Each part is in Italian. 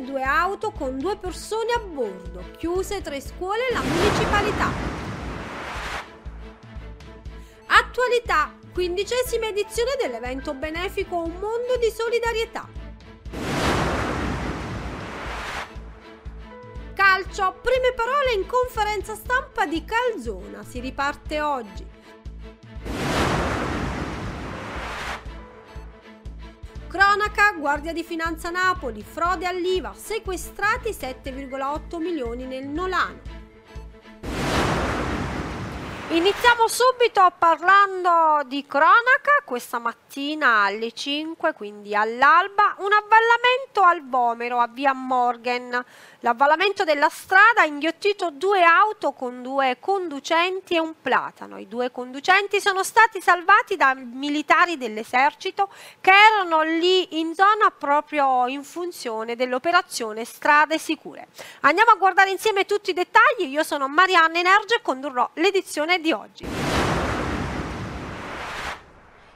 due auto con due persone a bordo, chiuse tre scuole e la municipalità. Attualità, quindicesima edizione dell'evento benefico Un mondo di solidarietà. Calcio, prime parole in conferenza stampa di Calzona, si riparte oggi. Cronaca, Guardia di Finanza Napoli, frode all'IVA, sequestrati 7,8 milioni nel Nolano. Iniziamo subito parlando di cronaca, questa mattina alle 5, quindi all'alba, un avvallamento al Vomero a via Morgan. L'avvallamento della strada ha inghiottito due auto con due conducenti e un platano. I due conducenti sono stati salvati da militari dell'esercito che erano lì in zona proprio in funzione dell'operazione Strade Sicure. Andiamo a guardare insieme tutti i dettagli. Io sono Marianne Energe e condurrò l'edizione di oggi.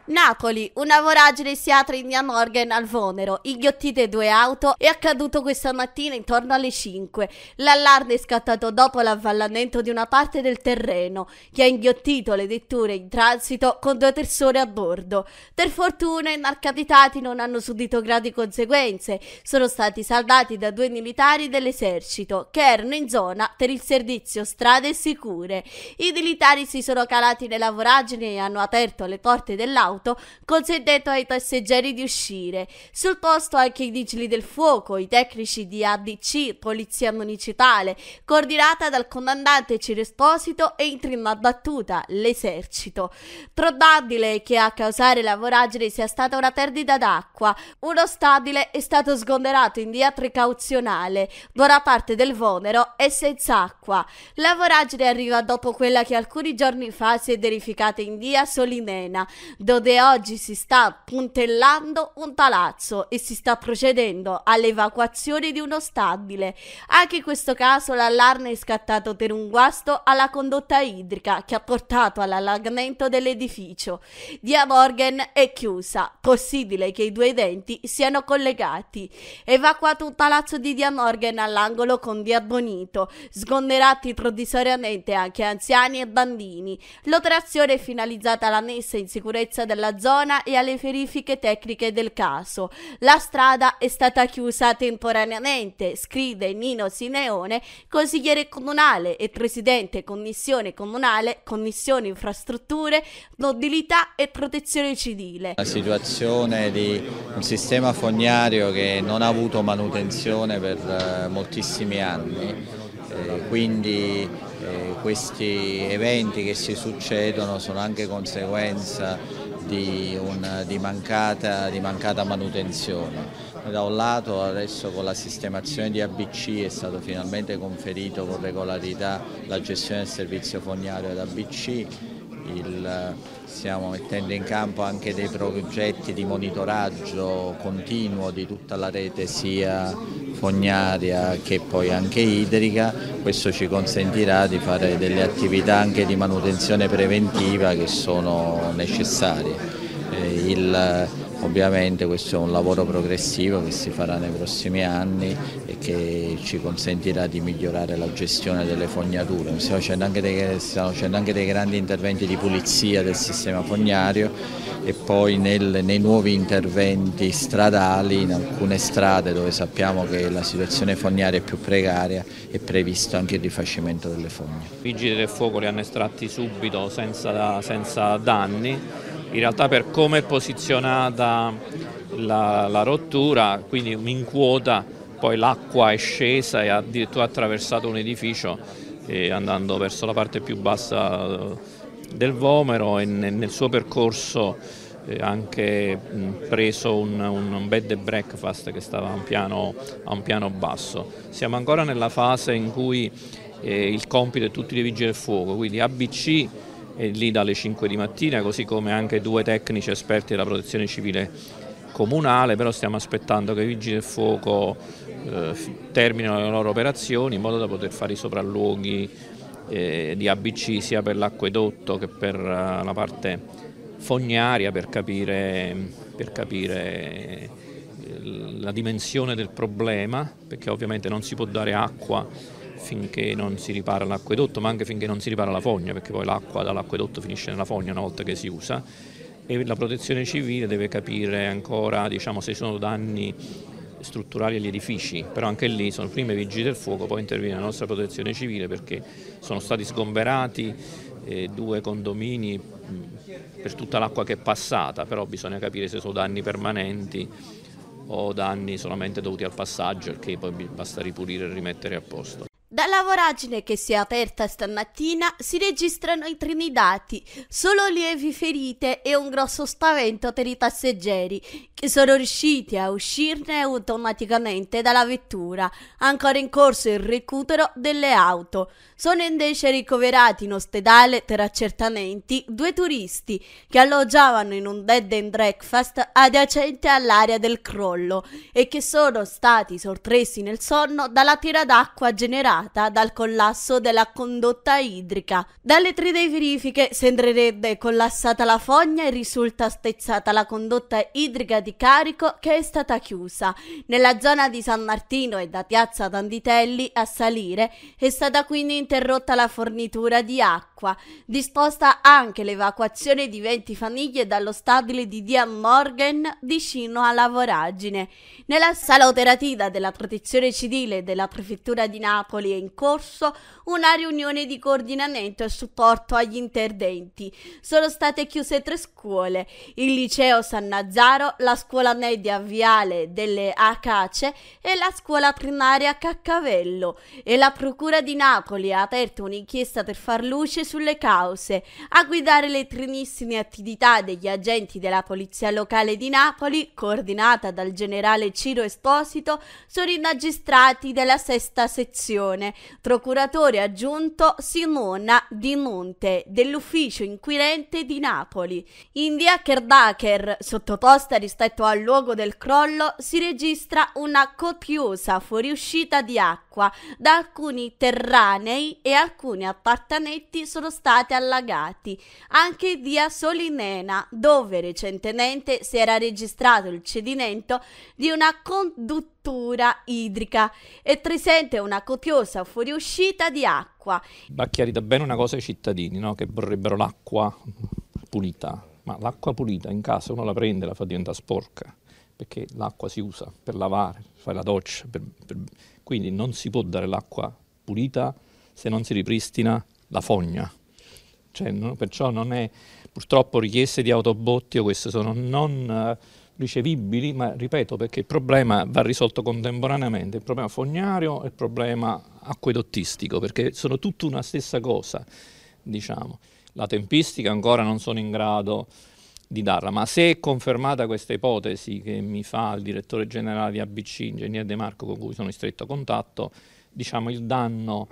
Napoli, una voragine si apre in via Morgan al Vonero, inghiottite due auto, è accaduto questa mattina intorno alle 5. L'allarme è scattato dopo l'avvallamento di una parte del terreno, che ha inghiottito le vetture in transito con due persone a bordo. Per fortuna i malcapitati non hanno subito gravi conseguenze, sono stati salvati da due militari dell'esercito, che erano in zona per il servizio strade sicure. I militari si sono calati nella voragine e hanno aperto le porte dell'auto auto, consentendo ai passeggeri di uscire. Sul posto anche i vigili del fuoco, i tecnici di ADC, Polizia Municipale, coordinata dal comandante Ciro Esposito e in prima battuta l'esercito. Probabile che a causare la voragine sia stata una perdita d'acqua. Uno stabile è stato sgomberato in via precauzionale. Buona parte del Vonero è senza acqua. La voragine arriva dopo quella che alcuni giorni fa si è verificata in via Solimena, dove dove oggi si sta puntellando un palazzo e si sta procedendo all'evacuazione di uno stabile. Anche in questo caso l'allarme è scattato per un guasto alla condotta idrica che ha portato all'allagamento dell'edificio. Via Morgan è chiusa, possibile che i due eventi siano collegati. Evacuato un palazzo di Via Morgan all'angolo con Via Bonito, sgomberati provvisoriamente anche anziani e bambini. L'operazione è finalizzata alla messa in sicurezza del della zona e alle verifiche tecniche del caso. La strada è stata chiusa temporaneamente, scrive Nino Simeone, consigliere comunale e presidente commissione comunale, commissione infrastrutture, mobilità e protezione civile. La situazione di un sistema fognario che non ha avuto manutenzione per eh, moltissimi anni, eh, quindi eh, questi eventi che si succedono sono anche conseguenza di, un, di, mancata, di mancata manutenzione. Da un lato adesso con la sistemazione di ABC è stato finalmente conferito con regolarità la gestione del servizio fognario ad ABC, il, stiamo mettendo in campo anche dei progetti di monitoraggio continuo di tutta la rete sia fognaria che poi anche idrica, questo ci consentirà di fare delle attività anche di manutenzione preventiva che sono necessarie. Eh, il, Ovviamente questo è un lavoro progressivo che si farà nei prossimi anni che ci consentirà di migliorare la gestione delle fognature. Stiamo facendo anche dei, facendo anche dei grandi interventi di pulizia del sistema fognario e poi nel, nei nuovi interventi stradali in alcune strade dove sappiamo che la situazione fognaria è più precaria è previsto anche il rifacimento delle fogne. I vigili del fuoco li hanno estratti subito senza, senza danni in realtà per come è posizionata la, la rottura, quindi in quota, poi l'acqua è scesa e ha addirittura attraversato un edificio eh, andando verso la parte più bassa eh, del Vomero e nel, suo percorso eh, anche preso un, un, bed and breakfast che stava a un, piano, a un piano basso. Siamo ancora nella fase in cui il compito è tutti dei vigili del fuoco, quindi ABC è lì dalle 5 di mattina, così come anche due tecnici esperti della protezione civile comunale, però stiamo aspettando che i vigili del fuoco eh, terminino le loro operazioni in modo da poter fare i sopralluoghi eh, di ABC sia per l'acquedotto che per uh, la parte fognaria per capire, per capire la dimensione del problema, perché ovviamente non si può dare acqua finché non si ripara l'acquedotto, ma anche finché non si ripara la fogna, perché poi l'acqua dall'acquedotto finisce nella fogna una volta che si usa. E la protezione civile deve capire ancora diciamo, se sono danni strutturali agli edifici, però anche lì sono prima i vigili del fuoco, poi interviene la nostra protezione civile perché sono stati sgomberati eh, due condomini per tutta l'acqua che è passata, però bisogna capire se sono danni permanenti o danni solamente dovuti al passaggio, perché poi basta ripulire e rimettere a posto. Dalla voragine che si è aperta stamattina si registrano i treni dati, solo lievi ferite e un grosso spavento per i passeggeri che sono riusciti a uscirne automaticamente dalla vettura, ancora in corso il recupero delle auto. Sono invece ricoverati in ospedale per accertamenti due turisti che alloggiavano in un bed and breakfast adiacente all'area del crollo e che sono stati sorpresi nel sonno dalla tira d'acqua generata dal collasso della condotta idrica. Dalle 3D verifiche sembrerebbe collassata la fogna e risulta spezzata la condotta idrica di carico che è stata chiusa. Nella zona di San Martino e da piazza Danditelli a salire è stata quindi interrotta la fornitura di acqua, disposta anche l'evacuazione di 20 famiglie dallo stabile di Dian Morgan vicino alla voragine. Nella sala operativa della protezione civile della prefettura di Napoli è in corso una riunione di coordinamento e supporto agli interventi. Sono state chiuse tre scuole, il liceo San Nazzaro, la scuola media Viale delle Acace e la scuola primaria Caccavello e la procura di Napoli ha aperto un'inchiesta per far luce sulle cause. A guidare le trinissime attività degli agenti della Polizia Locale di Napoli, coordinata dal generale Ciro Esposito, sono i magistrati della sesta sezione, procuratore aggiunto Simona Di Monte dell'ufficio inquirente di Napoli. In via Kerdaker, sottoposta rispetto al luogo del crollo, si registra una copiosa fuoriuscita di acqua da alcuni terranei e alcuni appartamenti sono stati allagati. Anche via Solinena, dove recentemente si era registrato il cedimento di una conduttura idrica e presente una copiosa fuoriuscita di acqua. Va chiarita bene una cosa ai cittadini, no? che vorrebbero l'acqua pulita, ma l'acqua pulita in casa uno la prende e la fa diventare sporca, perché l'acqua si usa per lavare, fare la doccia, per, per... quindi non si può dare l'acqua pulita se non si ripristina la fogna. Cioè, no, perciò non è, purtroppo richieste di autobotti o queste sono non uh, ricevibili, ma ripeto perché il problema va risolto contemporaneamente, il problema fognario e il problema acquedottistico, perché sono tutte una stessa cosa, diciamo. La tempistica ancora non sono in grado di darla, ma se è confermata questa ipotesi che mi fa il direttore generale di ABC, Ingegner De Marco, con cui sono in stretto contatto, diciamo il danno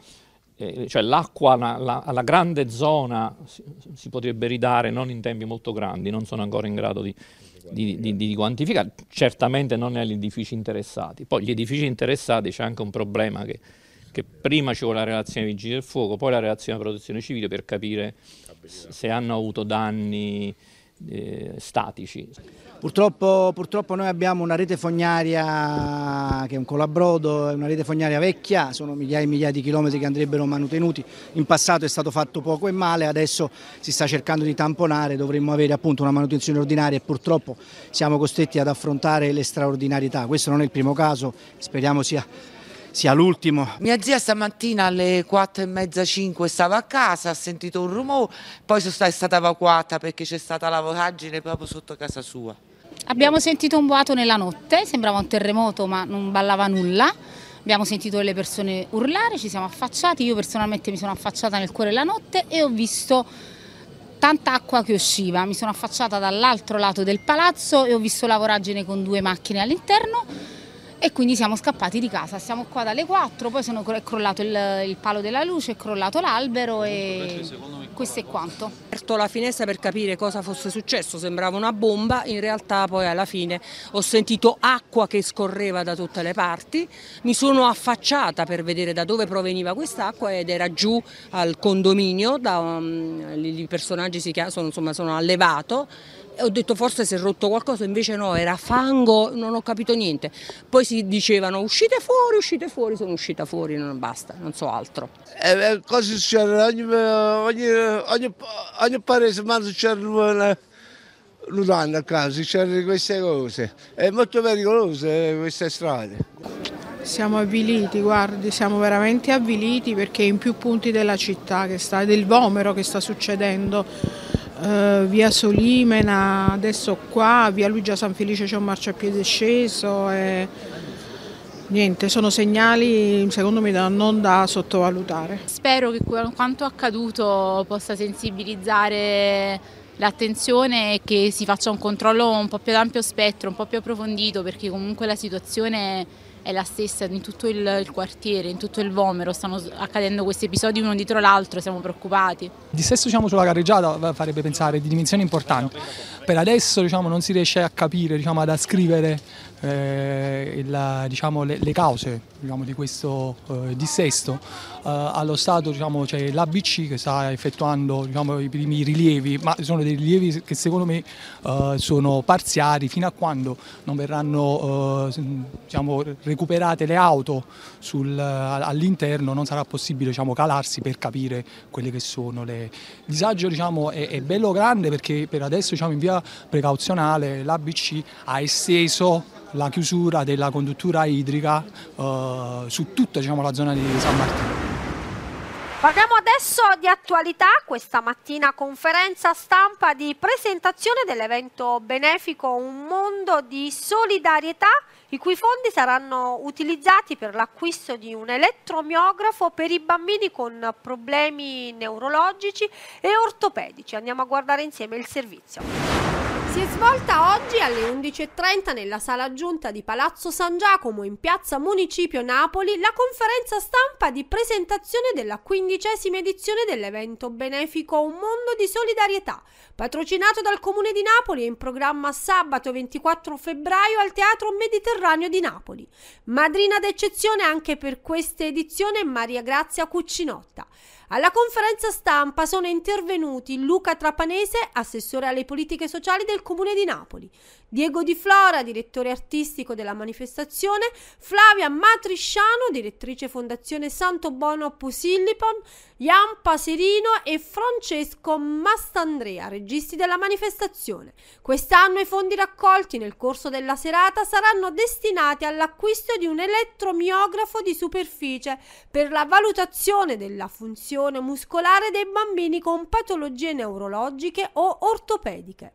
eh, cioè l'acqua alla, alla, grande zona si, si, potrebbe ridare non in tempi molto grandi, non sono ancora in grado di, di, di, di quantificare, certamente non agli edifici interessati. Poi gli edifici interessati c'è anche un problema che, che prima ci vuole la relazione vigili del fuoco, poi la relazione protezione civile per capire se hanno avuto danni eh, statici. Purtroppo, purtroppo, noi abbiamo una rete fognaria che è un colabrodo, è una rete fognaria vecchia, sono migliaia e migliaia di chilometri che andrebbero manutenuti, in passato è stato fatto poco e male, adesso si sta cercando di tamponare, dovremmo avere appunto una manutenzione ordinaria e purtroppo siamo costretti ad affrontare le straordinarietà, questo non è il primo caso, speriamo sia sia l'ultimo. Mia zia stamattina alle 4 e mezza 5 stava a casa, ha sentito un rumore, poi è stata evacuata perché c'è stata la voragine proprio sotto casa sua. Abbiamo sentito un boato nella notte, sembrava un terremoto ma non ballava nulla. Abbiamo sentito le persone urlare, ci siamo affacciati, io personalmente mi sono affacciata nel cuore della notte e ho visto tanta acqua che usciva. Mi sono affacciata dall'altro lato del palazzo e ho visto la voragine con due macchine all'interno e quindi siamo scappati di casa. Siamo qua dalle 4, poi sono, è crollato il, il, palo della luce, è crollato l'albero e questo è quanto. Ho aperto la finestra per capire cosa fosse successo, sembrava una bomba, in realtà poi alla fine ho sentito acqua che scorreva da tutte le parti, mi sono affacciata per vedere da dove proveniva quest'acqua ed era giù al condominio, da, um, i personaggi si chiamano, insomma, sono allevato ho detto forse si è rotto qualcosa, invece no, era fango, non ho capito niente. Poi si dicevano uscite fuori, uscite fuori, sono uscita fuori, non basta, non so altro. Eh, cose succedono, ogni, ogni, ogni, ogni paese ma succedono l'anno a casa, succedono queste cose. È molto pericoloso queste strade. Siamo avviliti, guardi, siamo veramente avviliti perché in più punti della città, che sta, del Vomero che sta succedendo, eh, via Solimena, adesso qua, via Luigia San Felice c'è un marciapiede sceso e niente, sono segnali secondo me da, non da sottovalutare. Spero che quanto accaduto possa sensibilizzare l'attenzione e che si faccia un controllo un po' più ad ampio spettro, un po' più approfondito perché comunque la situazione è la stessa in tutto il, il, quartiere, in tutto il Vomero, stanno accadendo questi episodi uno dietro l'altro, siamo preoccupati. Il dissesto diciamo, sulla carreggiata farebbe pensare di dimensioni importanti, per adesso diciamo, non si riesce a capire, diciamo, ad ascrivere eh, il, diciamo, le, le, cause diciamo, di questo eh, dissesto. Eh, allo Stato diciamo, c'è l'ABC che sta effettuando diciamo, i primi rilievi, ma sono dei rilievi che secondo me eh, sono parziali fino a quando non verranno eh, diciamo, recuperate le auto all'interno non sarà possibile diciamo, calarsi per capire quelle che sono le... Il disagio diciamo, è, è, bello grande perché per adesso diciamo, in via precauzionale l'ABC ha esteso la chiusura della conduttura idrica eh, su tutta diciamo, la zona di San Martino. Parliamo adesso di attualità, questa mattina conferenza stampa di presentazione dell'evento benefico Un mondo di solidarietà, i cui fondi saranno utilizzati per l'acquisto di un elettromiografo per i bambini con problemi neurologici e ortopedici. Andiamo a guardare insieme il servizio. Si è svolta oggi alle 11.30 nella sala giunta di Palazzo San Giacomo in piazza Municipio Napoli la conferenza stampa di presentazione della quindicesima edizione dell'evento benefico Un mondo di solidarietà, patrocinato dal Comune di Napoli e in programma sabato 24 febbraio al Teatro Mediterraneo di Napoli. Madrina d'eccezione anche per questa edizione Maria Grazia Cuccinotta. Alla conferenza stampa sono intervenuti Luca Trapanese, assessore alle politiche sociali del Comune di Napoli, Diego Di Flora, direttore artistico della manifestazione, Flavia Matrisciano, direttrice Fondazione Santo Bono Pusillipon, Jan Paserino e Francesco Mastandrea, registi della manifestazione. Quest'anno i fondi raccolti nel corso della serata saranno destinati all'acquisto di un elettromiografo di superficie per la valutazione della funzione muscolare dei bambini con patologie neurologiche o ortopediche.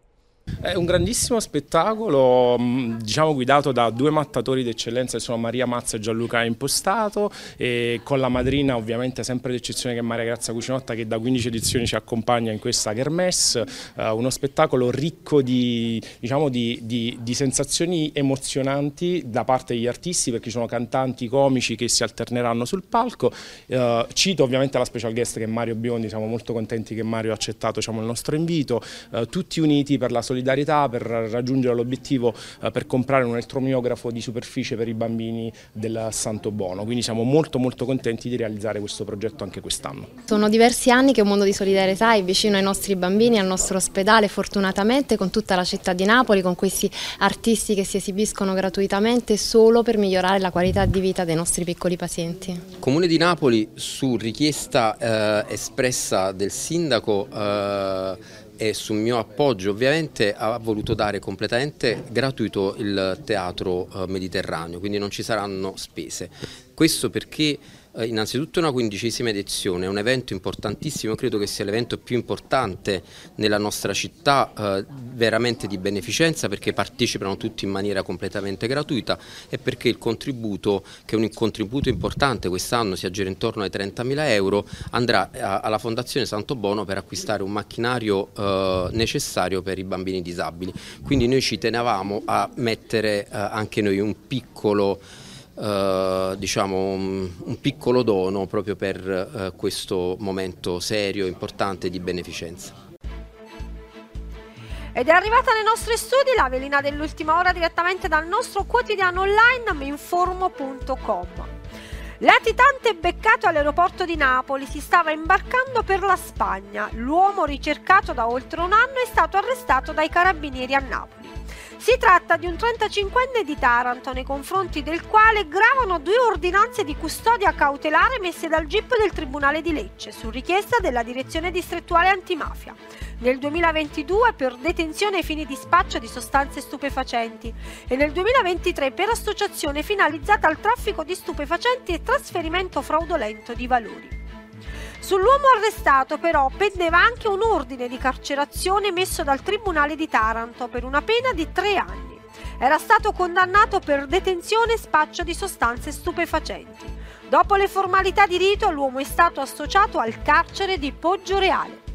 È un grandissimo spettacolo, mm, diciamo guidato da due mattatori d'eccellenza che sono Maria Mazza e Gianluca Impostato e con la madrina ovviamente sempre d'eccezione che è Maria Grazia Cucinotta che da 15 edizioni ci accompagna in questa kermesse, uh, uno spettacolo ricco di, diciamo, di, di, di, sensazioni emozionanti da parte degli artisti perché ci sono cantanti comici che si alterneranno sul palco, uh, cito ovviamente la special guest che è Mario Biondi, siamo molto contenti che Mario ha accettato diciamo, il nostro invito, uh, tutti uniti per la solidarietà solidarietà per raggiungere l'obiettivo eh, per comprare un elettromiografo di superficie per i bambini del Santo Bono, quindi siamo molto molto contenti di realizzare questo progetto anche quest'anno. Sono diversi anni che un mondo di solidarietà è vicino ai nostri bambini, al nostro ospedale, fortunatamente con tutta la città di Napoli, con questi artisti che si esibiscono gratuitamente solo per migliorare la qualità di vita dei nostri piccoli pazienti. Comune di Napoli su richiesta eh, espressa del sindaco eh, e sul mio appoggio ovviamente ha voluto dare completamente gratuito il teatro eh, mediterraneo, quindi non ci saranno spese. Questo perché innanzitutto una quindicesima edizione, un evento importantissimo, credo che sia l'evento più importante nella nostra città, eh, veramente di beneficenza perché partecipano tutti in maniera completamente gratuita e perché il contributo, che è un contributo importante quest'anno, si aggira intorno ai 30.000 euro, andrà a, alla Fondazione Santo Bono per acquistare un macchinario eh, necessario per i bambini disabili. Quindi noi ci tenevamo a mettere eh, anche noi un piccolo eh, diciamo un, un, piccolo dono proprio per eh, questo momento serio e importante di beneficenza. Ed è arrivata nei nostri studi la velina dell'ultima ora direttamente dal nostro quotidiano online minformo.com. Latitante beccato all'aeroporto di Napoli si stava imbarcando per la Spagna. L'uomo ricercato da oltre un anno è stato arrestato dai carabinieri a Napoli. Si tratta di un 35enne di Taranto nei confronti del quale gravano due ordinanze di custodia cautelare messe dal GIP del Tribunale di Lecce su richiesta della Direzione Distrettuale Antimafia. Nel 2022 per detenzione ai fini di spaccio di sostanze stupefacenti e nel 2023 per associazione finalizzata al traffico di stupefacenti e trasferimento fraudolento di valori. Sull'uomo arrestato però pendeva anche un ordine di carcerazione emesso dal Tribunale di Taranto per una pena di tre anni. Era stato condannato per detenzione e spaccio di sostanze stupefacenti. Dopo le formalità di rito l'uomo è stato associato al carcere di Poggio Reale.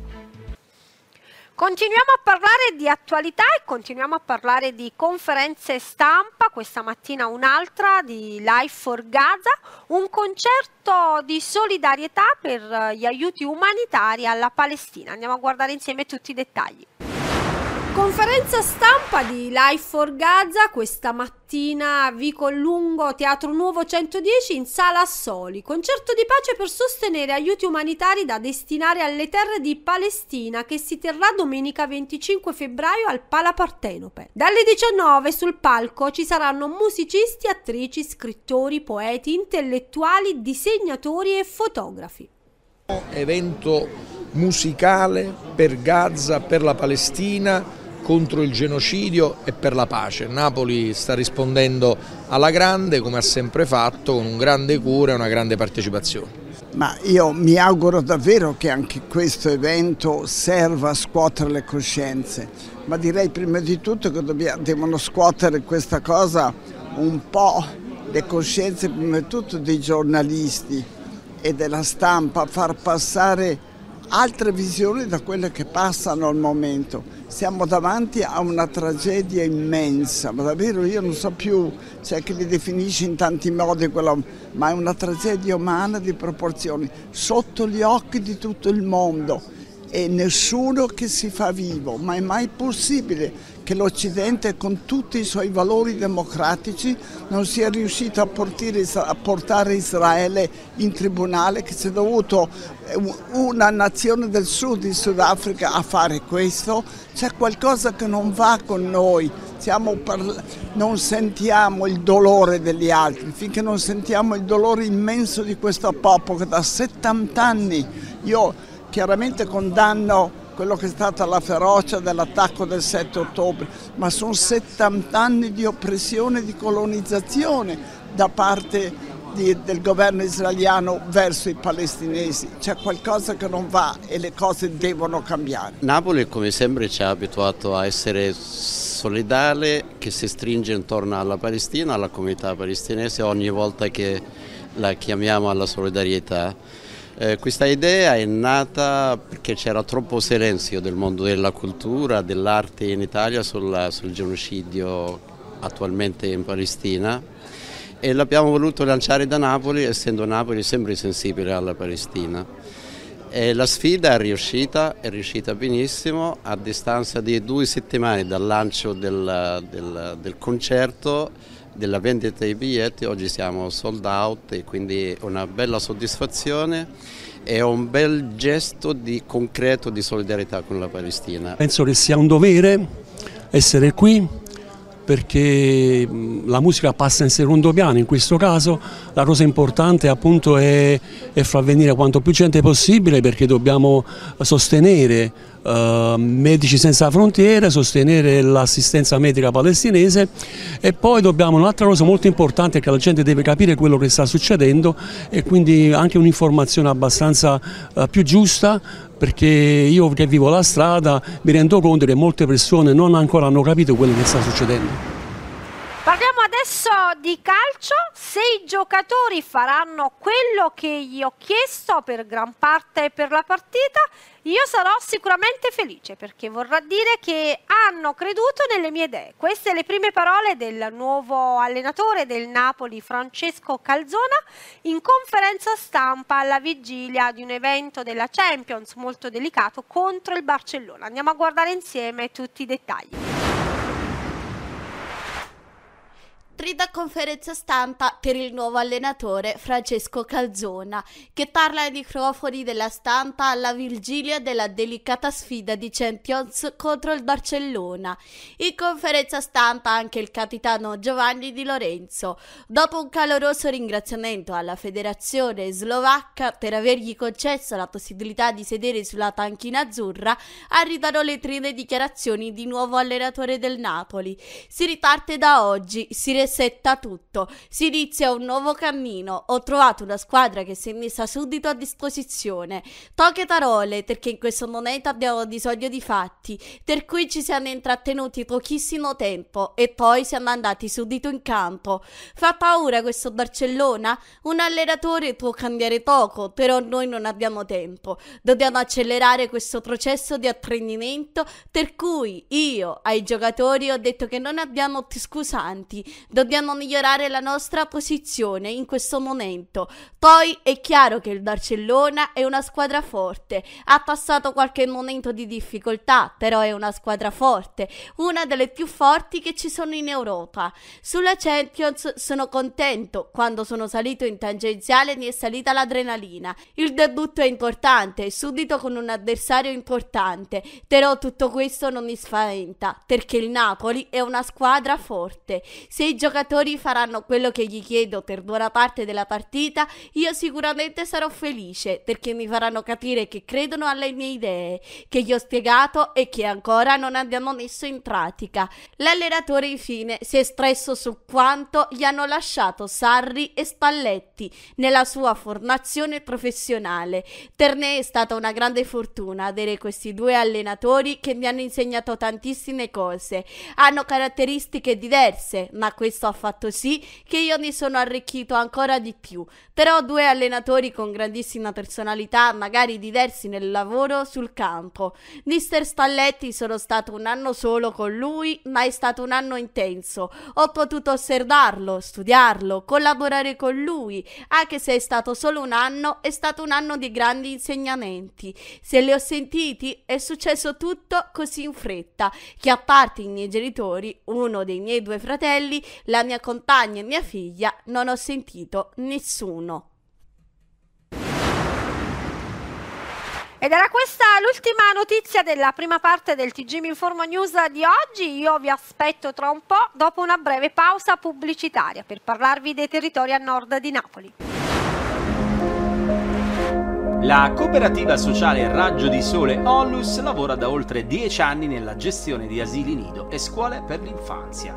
Continuiamo a parlare di attualità e continuiamo a parlare di conferenze stampa, questa mattina un'altra di Life for Gaza, un concerto di solidarietà per gli aiuti umanitari alla Palestina. Andiamo a guardare insieme tutti i dettagli. Conferenza stampa di Life for Gaza questa mattina a Vico Lungo, Teatro Nuovo 110 in Sala Assoli. Concerto di pace per sostenere aiuti umanitari da destinare alle terre di Palestina che si terrà domenica 25 febbraio al Pala Partenope. Dalle 19 sul palco ci saranno musicisti, attrici, scrittori, poeti, intellettuali, disegnatori e fotografi. Evento musicale per Gaza, per la Palestina contro il genocidio e per la pace. Napoli sta rispondendo alla grande, come ha sempre fatto, con un grande cuore e una grande partecipazione. Ma io mi auguro davvero che anche questo evento serva a scuotere le coscienze, ma direi prima di tutto che dobbiamo, devono scuotere questa cosa un po' le coscienze prima di tutto dei giornalisti e della stampa, far passare altre visioni da quelle che passano al momento. Siamo davanti a una tragedia immensa, ma davvero io non so più, c'è chi li definisce in tanti modi, quella, ma è una tragedia umana di proporzioni, sotto gli occhi di tutto il mondo e nessuno che si fa vivo, ma è mai possibile che l'Occidente con tutti i suoi valori democratici non sia riuscito a portare, Israele in tribunale, che si è dovuto eh, una nazione del sud, il Sudafrica, a fare questo. C'è qualcosa che non va con noi, non sentiamo il dolore degli altri, finché non sentiamo il dolore immenso di questo popolo che da 70 anni io chiaramente condanno quello che è stata la ferocia dell'attacco del 7 ottobre, ma sono 70 anni di oppressione e di colonizzazione da parte di, del governo israeliano verso i palestinesi. C'è qualcosa che non va e le cose devono cambiare. Napoli come sempre ci ha abituato a essere solidale che si stringe intorno alla Palestina, alla comunità palestinese ogni volta che la chiamiamo alla solidarietà eh, questa idea è nata perché c'era troppo silenzio del mondo della cultura, dell'arte in Italia sul, sul genocidio attualmente in Palestina e l'abbiamo voluto lanciare da Napoli, essendo Napoli sempre sensibile alla Palestina. E la sfida è riuscita, è riuscita benissimo, a distanza di due settimane dal lancio del, del, del concerto, della vendita dei biglietti, oggi siamo sold out e quindi una bella soddisfazione e un bel gesto di concreto di solidarietà con la Palestina. Penso che sia un dovere essere qui perché la musica passa in secondo piano, in questo caso. La cosa importante appunto è, è far venire quanto più gente possibile perché dobbiamo sostenere uh, Medici Senza Frontiere, sostenere l'assistenza medica palestinese. E poi dobbiamo, un'altra cosa molto importante è che la gente deve capire quello che sta succedendo e quindi anche un'informazione abbastanza uh, più giusta perché io che vivo la strada mi rendo conto che molte persone non ancora hanno capito quello che sta succedendo. Parliamo adesso di calcio, se i giocatori faranno quello che gli ho chiesto per gran parte per la partita, io sarò sicuramente felice perché vorrà dire che hanno creduto nelle mie idee. Queste le prime parole del nuovo allenatore del Napoli, Francesco Calzona, in conferenza stampa alla vigilia di un evento della Champions molto delicato contro il Barcellona. Andiamo a guardare insieme tutti i dettagli. Nutrita conferenza stampa per il nuovo allenatore Francesco Calzona, che parla ai microfoni della stampa alla vigilia della delicata sfida di Champions contro il Barcellona. In conferenza stampa anche il capitano Giovanni Di Lorenzo. Dopo un caloroso ringraziamento alla federazione slovacca per avergli concesso la possibilità di sedere sulla panchina azzurra, arrivano le trine dichiarazioni di nuovo allenatore del Napoli. Si riparte da oggi, si resetta tutto, si inizia un nuovo cammino. Ho trovato una squadra che si è messa subito a disposizione. Poche parole, perché in questo momento abbiamo bisogno di fatti, per cui ci siamo intrattenuti pochissimo tempo e poi siamo andati subito in campo. Fa paura questo Barcellona? Un allenatore può cambiare poco, però noi non abbiamo tempo. Dobbiamo accelerare questo processo di apprendimento, per cui io ai giocatori ho detto che non abbiamo più scusanti, dobbiamo migliorare la nostra posizione in questo momento. Poi è chiaro che il Barcellona è una squadra forte, ha passato qualche momento di difficoltà, però è una squadra forte, una delle più forti che ci sono in Europa. Sulla Champions sono contento, quando sono salito in tangenziale mi è salita l'adrenalina. Il debutto è importante, subito con un avversario importante, però tutto questo non mi spaventa, perché il Napoli è una squadra forte. Se i giocatori faranno quello che gli chiedo per buona parte della partita, io sicuramente sarò felice, perché mi faranno capire che credono alle mie idee, che gli ho spiegato e che ancora non abbiamo messo in pratica. L'allenatore infine si è espresso su quanto gli hanno lasciato Sarri e Spalletti nella sua formazione professionale. Per me è stata una grande fortuna avere questi due allenatori che mi hanno insegnato tantissime cose. Hanno caratteristiche diverse, ma questo ha fatto sì che io mi sono arricchito ancora di più. Però due allenatori con grandissima personalità, magari diversi nel lavoro sul campo. Mister Spalletti sono stato un anno solo con lui, ma è stato un anno intenso. Ho potuto osservarlo, studiarlo, collaborare con lui, anche se è stato solo un anno, è stato un anno di grandi insegnamenti. Se li ho sentiti, è successo tutto così in fretta, che a parte i miei genitori, uno dei miei due fratelli, la mia compagna e mia figlia, non ho sentito nessuno. Ed era questa l'ultima notizia della prima parte del TG Mi Informo News di oggi. Io vi aspetto tra un po' dopo una breve pausa pubblicitaria per parlarvi dei territori a nord di Napoli. La cooperativa sociale Raggio di Sole Onlus lavora da oltre dieci anni nella gestione di asili nido e scuole per l'infanzia.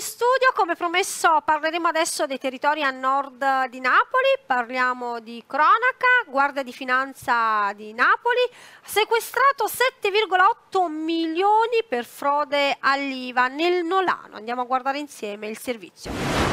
In studio, come promesso parleremo adesso dei territori a nord di Napoli, parliamo di cronaca, Guardia di Finanza di Napoli, sequestrato 7,8 milioni per frode all'IVA nel Nolano, andiamo a guardare insieme il servizio.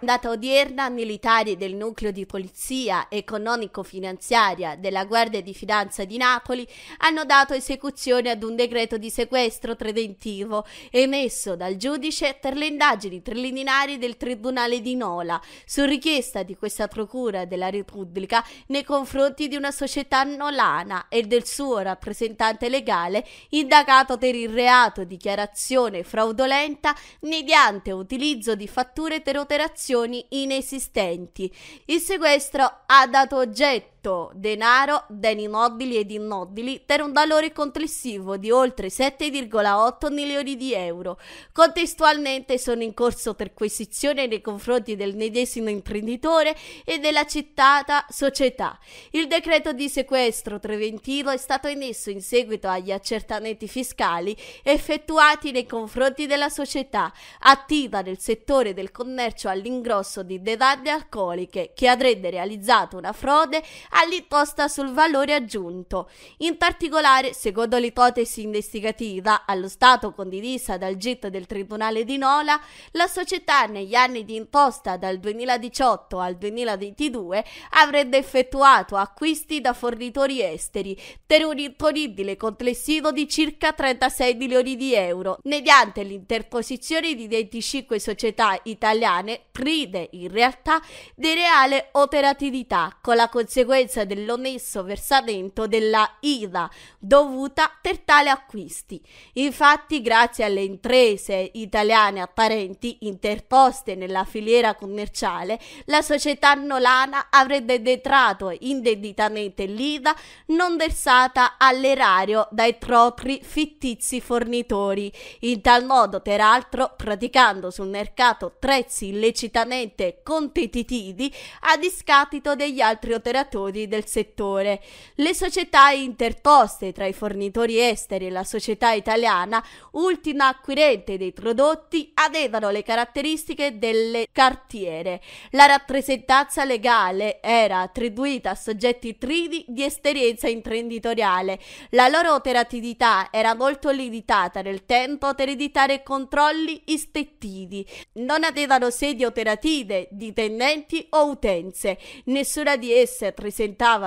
Data odierna, militari del nucleo di polizia economico-finanziaria della Guardia di Finanza di Napoli hanno dato esecuzione ad un decreto di sequestro preventivo emesso dal giudice per le indagini preliminari del Tribunale di Nola su richiesta di questa Procura della Repubblica nei confronti di una società nolana e del suo rappresentante legale indagato per il reato dichiarazione fraudolenta mediante utilizzo di fatture per operazioni inesistenti. Il sequestro ha dato oggetto denaro, beni mobili ed immobili per un valore complessivo di oltre 7,8 milioni di euro. Contestualmente sono in corso perquisizione nei confronti del medesimo imprenditore e della citata società. Il decreto di sequestro preventivo è stato emesso in seguito agli accertamenti fiscali effettuati nei confronti della società attiva nel settore del commercio all'ingrosso di bevande alcoliche che avrebbe realizzato una frode all'imposta sul valore aggiunto. In particolare, secondo l'ipotesi investigativa, allo stato condivisa dal GIT del Tribunale di Nola, la società negli anni di imposta dal 2018 al 2022 avrebbe effettuato acquisti da fornitori esteri per un imponibile complessivo di circa 36 milioni di euro, mediante l'interposizione di 25 società italiane prive in realtà di reale operatività, con la conseguenza dell'onesso versamento della IVA dovuta per tali acquisti. Infatti, grazie alle imprese italiane apparenti interposte nella filiera commerciale, la società nolana avrebbe detrato indebitamente l'IVA non versata all'erario dai propri fittizi fornitori, in tal modo peraltro praticando sul mercato prezzi illecitamente competitivi a discapito degli altri operatori del settore. Le società interposte tra i fornitori esteri e la società italiana, ultima acquirente dei prodotti, avevano le caratteristiche delle cartiere. La rappresentanza legale era attribuita a soggetti privi di esperienza imprenditoriale. La loro operatività era molto limitata nel tempo per evitare controlli ispettivi. Non avevano sedi operative, dipendenti o utenze. Nessuna di esse presentava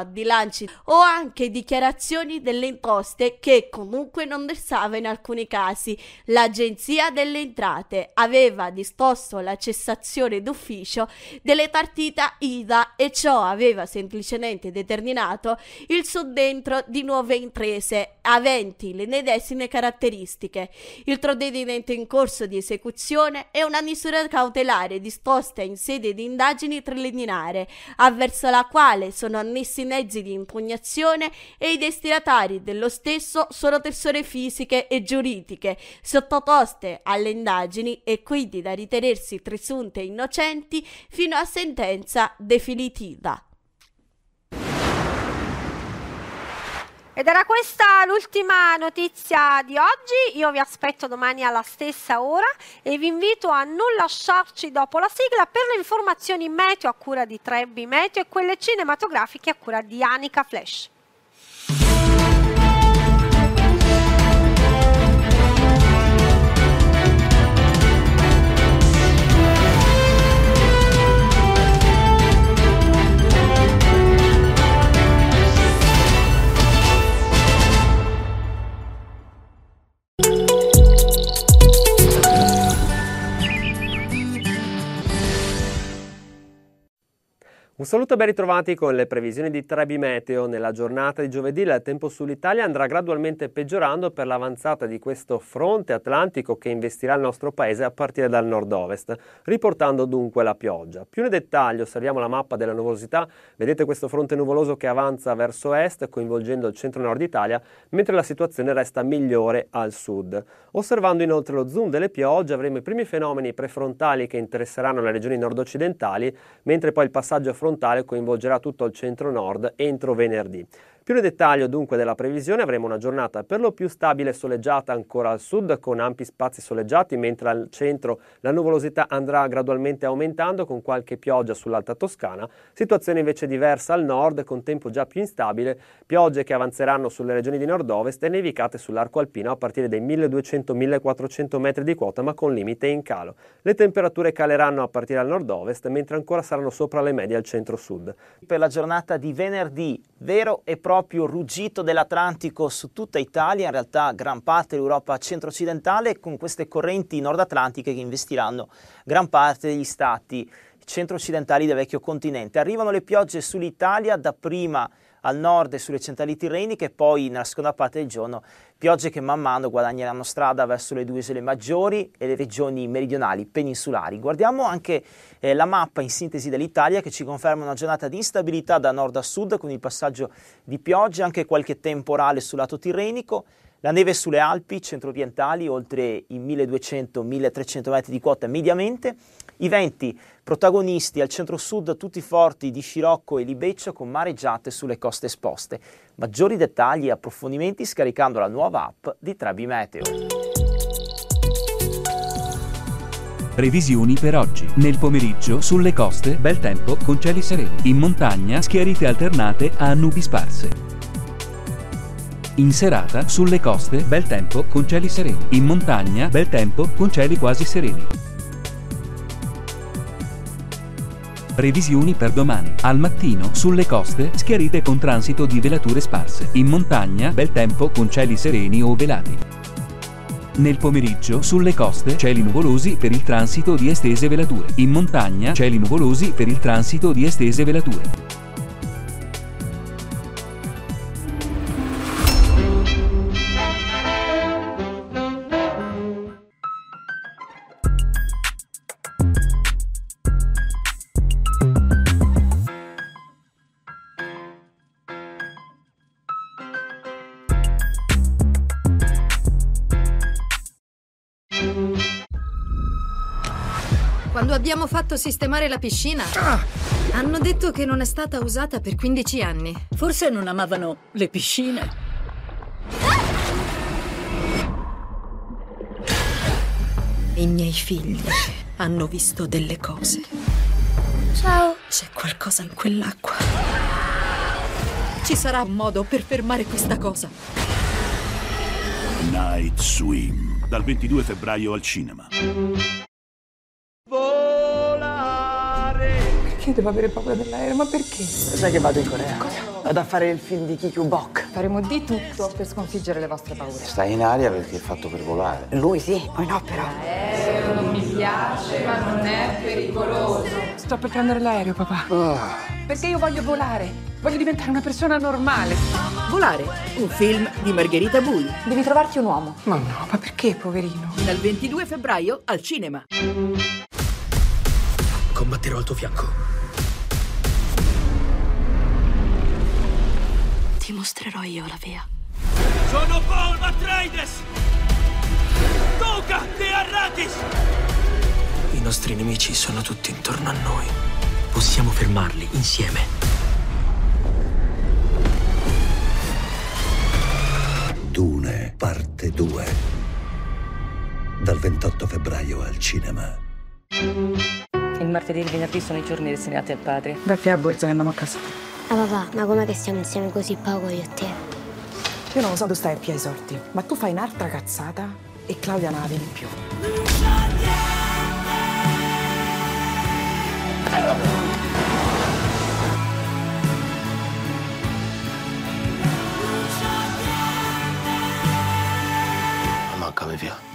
bilanci o anche dichiarazioni delle imposte che comunque non versava in alcuni casi. L'Agenzia delle Entrate aveva disposto la cessazione d'ufficio delle partite IVA e ciò aveva semplicemente determinato il suddentro di nuove imprese aventi le medesime caratteristiche. Il provvedimento in corso di esecuzione è una misura cautelare disposta in sede di indagini preliminare, avverso la quale sono ammessi i mezzi di impugnazione e i destinatari dello stesso sono persone fisiche e giuridiche sottoposte alle indagini e quindi da ritenersi presunte innocenti fino a sentenza definitiva. Ed era questa l'ultima notizia di oggi, io vi aspetto domani alla stessa ora e vi invito a non lasciarci dopo la sigla per le informazioni meteo a cura di Trebbi Meteo e quelle cinematografiche a cura di Anica Flash. Saluto e ben ritrovati con le previsioni di Trebi Meteo. Nella giornata di giovedì il tempo sull'Italia andrà gradualmente peggiorando per l'avanzata di questo fronte atlantico che investirà il nostro paese a partire dal nord-ovest, riportando dunque la pioggia. Più nel dettaglio osserviamo la mappa della nuvolosità, vedete questo fronte nuvoloso che avanza verso est coinvolgendo il centro-nord Italia, mentre la situazione resta migliore al sud. Osservando inoltre lo zoom delle piogge avremo i primi fenomeni prefrontali che interesseranno le regioni nord-occidentali, mentre poi il passaggio frontale coinvolgerà tutto il centro-nord entro venerdì. Più nel dettaglio dunque della previsione avremo una giornata per lo più stabile e soleggiata ancora al sud con ampi spazi soleggiati, mentre al centro la nuvolosità andrà gradualmente aumentando con qualche pioggia sull'Alta Toscana, situazione invece diversa al nord con tempo già più instabile, piogge che avanzeranno sulle regioni di nord-ovest e nevicate sull'arco alpino a partire dai 1200-1400 metri di quota ma con limite in calo. Le temperature caleranno a partire dal nord-ovest mentre ancora saranno sopra le medie al centro-sud. Per la giornata di venerdì, vero e proprio ruggito dell'Atlantico su tutta Italia, in realtà gran parte dell'Europa centro-occidentale con queste correnti nord-atlantiche che investiranno gran parte degli stati centro-occidentali del vecchio continente. Arrivano le piogge sull'Italia dapprima al nord e sulle centrali tirreniche, poi nella seconda parte del giorno piogge che man mano guadagneranno strada verso le due isole maggiori e le regioni meridionali peninsulari. Guardiamo anche eh, la mappa in sintesi dell'Italia che ci conferma una giornata di instabilità da nord a sud con il passaggio di piogge, anche qualche temporale sul lato tirrenico. La neve sulle Alpi centro-orientali, oltre i 1200-1300 metri di quota mediamente. I venti protagonisti al centro-sud, tutti forti di Scirocco e Libeccio, con mareggiate sulle coste esposte. Maggiori dettagli e approfondimenti scaricando la nuova app di Trebi Meteo. Previsioni per oggi. Nel pomeriggio sulle coste bel tempo con cieli sereni. In montagna schiarite alternate a nubi sparse. In serata sulle coste bel tempo con cieli sereni. In montagna bel tempo con cieli quasi sereni. Previsioni per domani. Al mattino sulle coste schiarite con transito di velature sparse. In montagna bel tempo con cieli sereni o velati. Nel pomeriggio sulle coste cieli nuvolosi per il transito di estese velature. In montagna cieli nuvolosi per il transito di estese velature. Quando abbiamo fatto sistemare la piscina, hanno detto che non è stata usata per 15 anni. Forse non amavano le piscine. I miei figli hanno visto delle cose. Ciao. C'è qualcosa in quell'acqua. Ci sarà un modo per fermare questa cosa. Night Swim, dal 22 febbraio al cinema. Perché devo avere paura dell'aereo? Ma perché? Sai che vado in Corea? Cosa? Vado a fare il film di Kikyu Bok. Faremo di tutto per sconfiggere le vostre paure. Stai in aria perché è fatto per volare. Lui sì, poi no però. L'aereo non mi piace, ma non è pericoloso. Sto per prendere l'aereo, papà. Perché io voglio volare. Voglio diventare una persona normale. Volare, un film di Margherita Bui. Devi trovarti un uomo. Ma no, ma perché, poverino? Dal 22 febbraio al cinema. Combatterò al tuo fianco. Ti mostrerò io la via. Sono Paul Atreides! Duca di Arrakis! I nostri nemici sono tutti intorno a noi. Possiamo fermarli insieme. Dune, parte 2. Dal 28 febbraio al cinema. Martedì e il venerdì sono i giorni destinati al padre. Beffi a borsa che andiamo a casa. Ah papà, ma com'è che stiamo insieme così poco io e te? Io non lo so dove stai a piedi sorti, ma tu fai un'altra cazzata e Claudia non la vedi più. Manca mi via.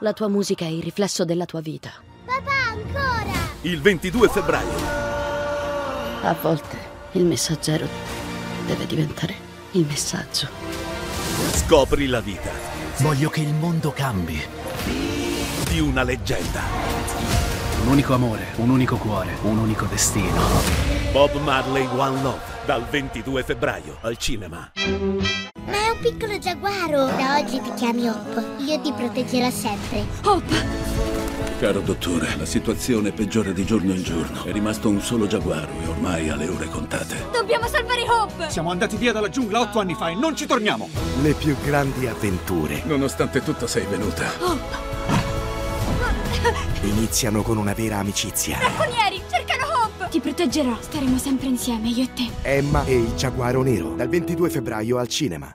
La tua musica è il riflesso della tua vita. Papà, ancora! Il 22 febbraio. A volte il messaggero deve diventare il messaggio. Scopri la vita Voglio che il mondo cambi. di una leggenda. Un unico amore, un unico cuore, un unico destino. Bob Marley One Love, dal 22 febbraio al cinema. Piccolo giaguaro. Da oggi ti chiami Hop. Io ti proteggerò sempre. Hop! Caro dottore, la situazione peggiora di giorno in giorno. È rimasto un solo giaguaro e ormai ha le ore contate. Dobbiamo salvare Hop! Siamo andati via dalla giungla otto anni fa e non ci torniamo! Le più grandi avventure Nonostante tutto sei venuta. Hop! iniziano con una vera amicizia. Bracconieri, cercano Hop! Ti proteggerò. Staremo sempre insieme, io e te. Emma e il giaguaro nero, dal 22 febbraio al cinema.